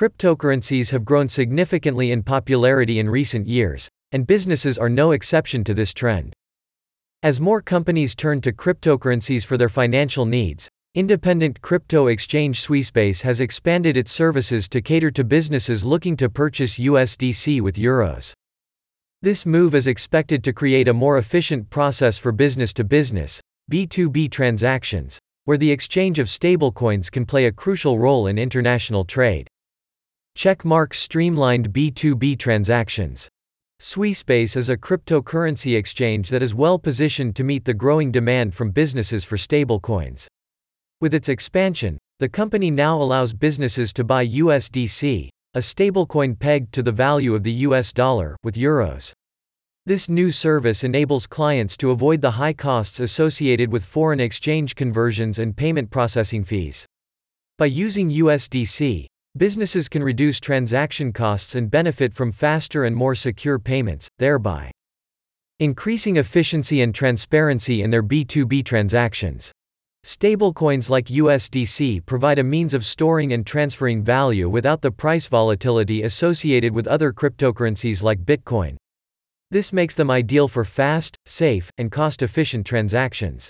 Cryptocurrencies have grown significantly in popularity in recent years, and businesses are no exception to this trend. As more companies turn to cryptocurrencies for their financial needs, independent crypto exchange Swissbase has expanded its services to cater to businesses looking to purchase USDC with euros. This move is expected to create a more efficient process for business to business, B2B transactions, where the exchange of stablecoins can play a crucial role in international trade. Checkmark streamlined B2B transactions. Swissbase is a cryptocurrency exchange that is well positioned to meet the growing demand from businesses for stablecoins. With its expansion, the company now allows businesses to buy USDC, a stablecoin pegged to the value of the US dollar, with euros. This new service enables clients to avoid the high costs associated with foreign exchange conversions and payment processing fees. By using USDC, businesses can reduce transaction costs and benefit from faster and more secure payments, thereby increasing efficiency and transparency in their B2B transactions. Stablecoins like USDC provide a means of storing and transferring value without the price volatility associated with other cryptocurrencies like Bitcoin. This makes them ideal for fast, safe, and cost efficient transactions.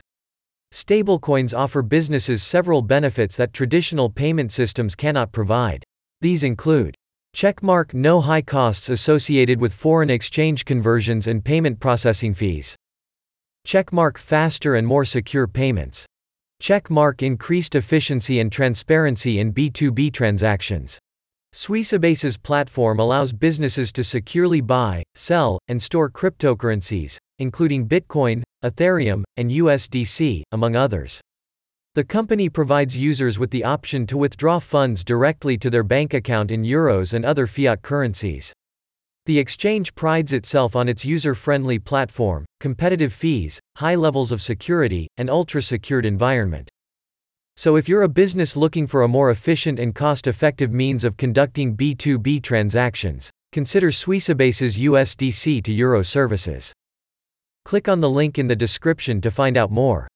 Stablecoins offer businesses several benefits that traditional payment systems cannot provide. These include Checkmark no high costs associated with foreign exchange conversions and payment processing fees. Checkmark faster and more secure payments. Checkmark increased efficiency and transparency in B2B transactions. Swissabase's platform allows businesses to securely buy, sell, and store cryptocurrencies, including Bitcoin, Ethereum, and USDC, among others. The company provides users with the option to withdraw funds directly to their bank account in euros and other fiat currencies. The exchange prides itself on its user friendly platform, competitive fees, high levels of security, and ultra secured environment. So, if you're a business looking for a more efficient and cost effective means of conducting B2B transactions, consider Swissabase's USDC to Euro services. Click on the link in the description to find out more.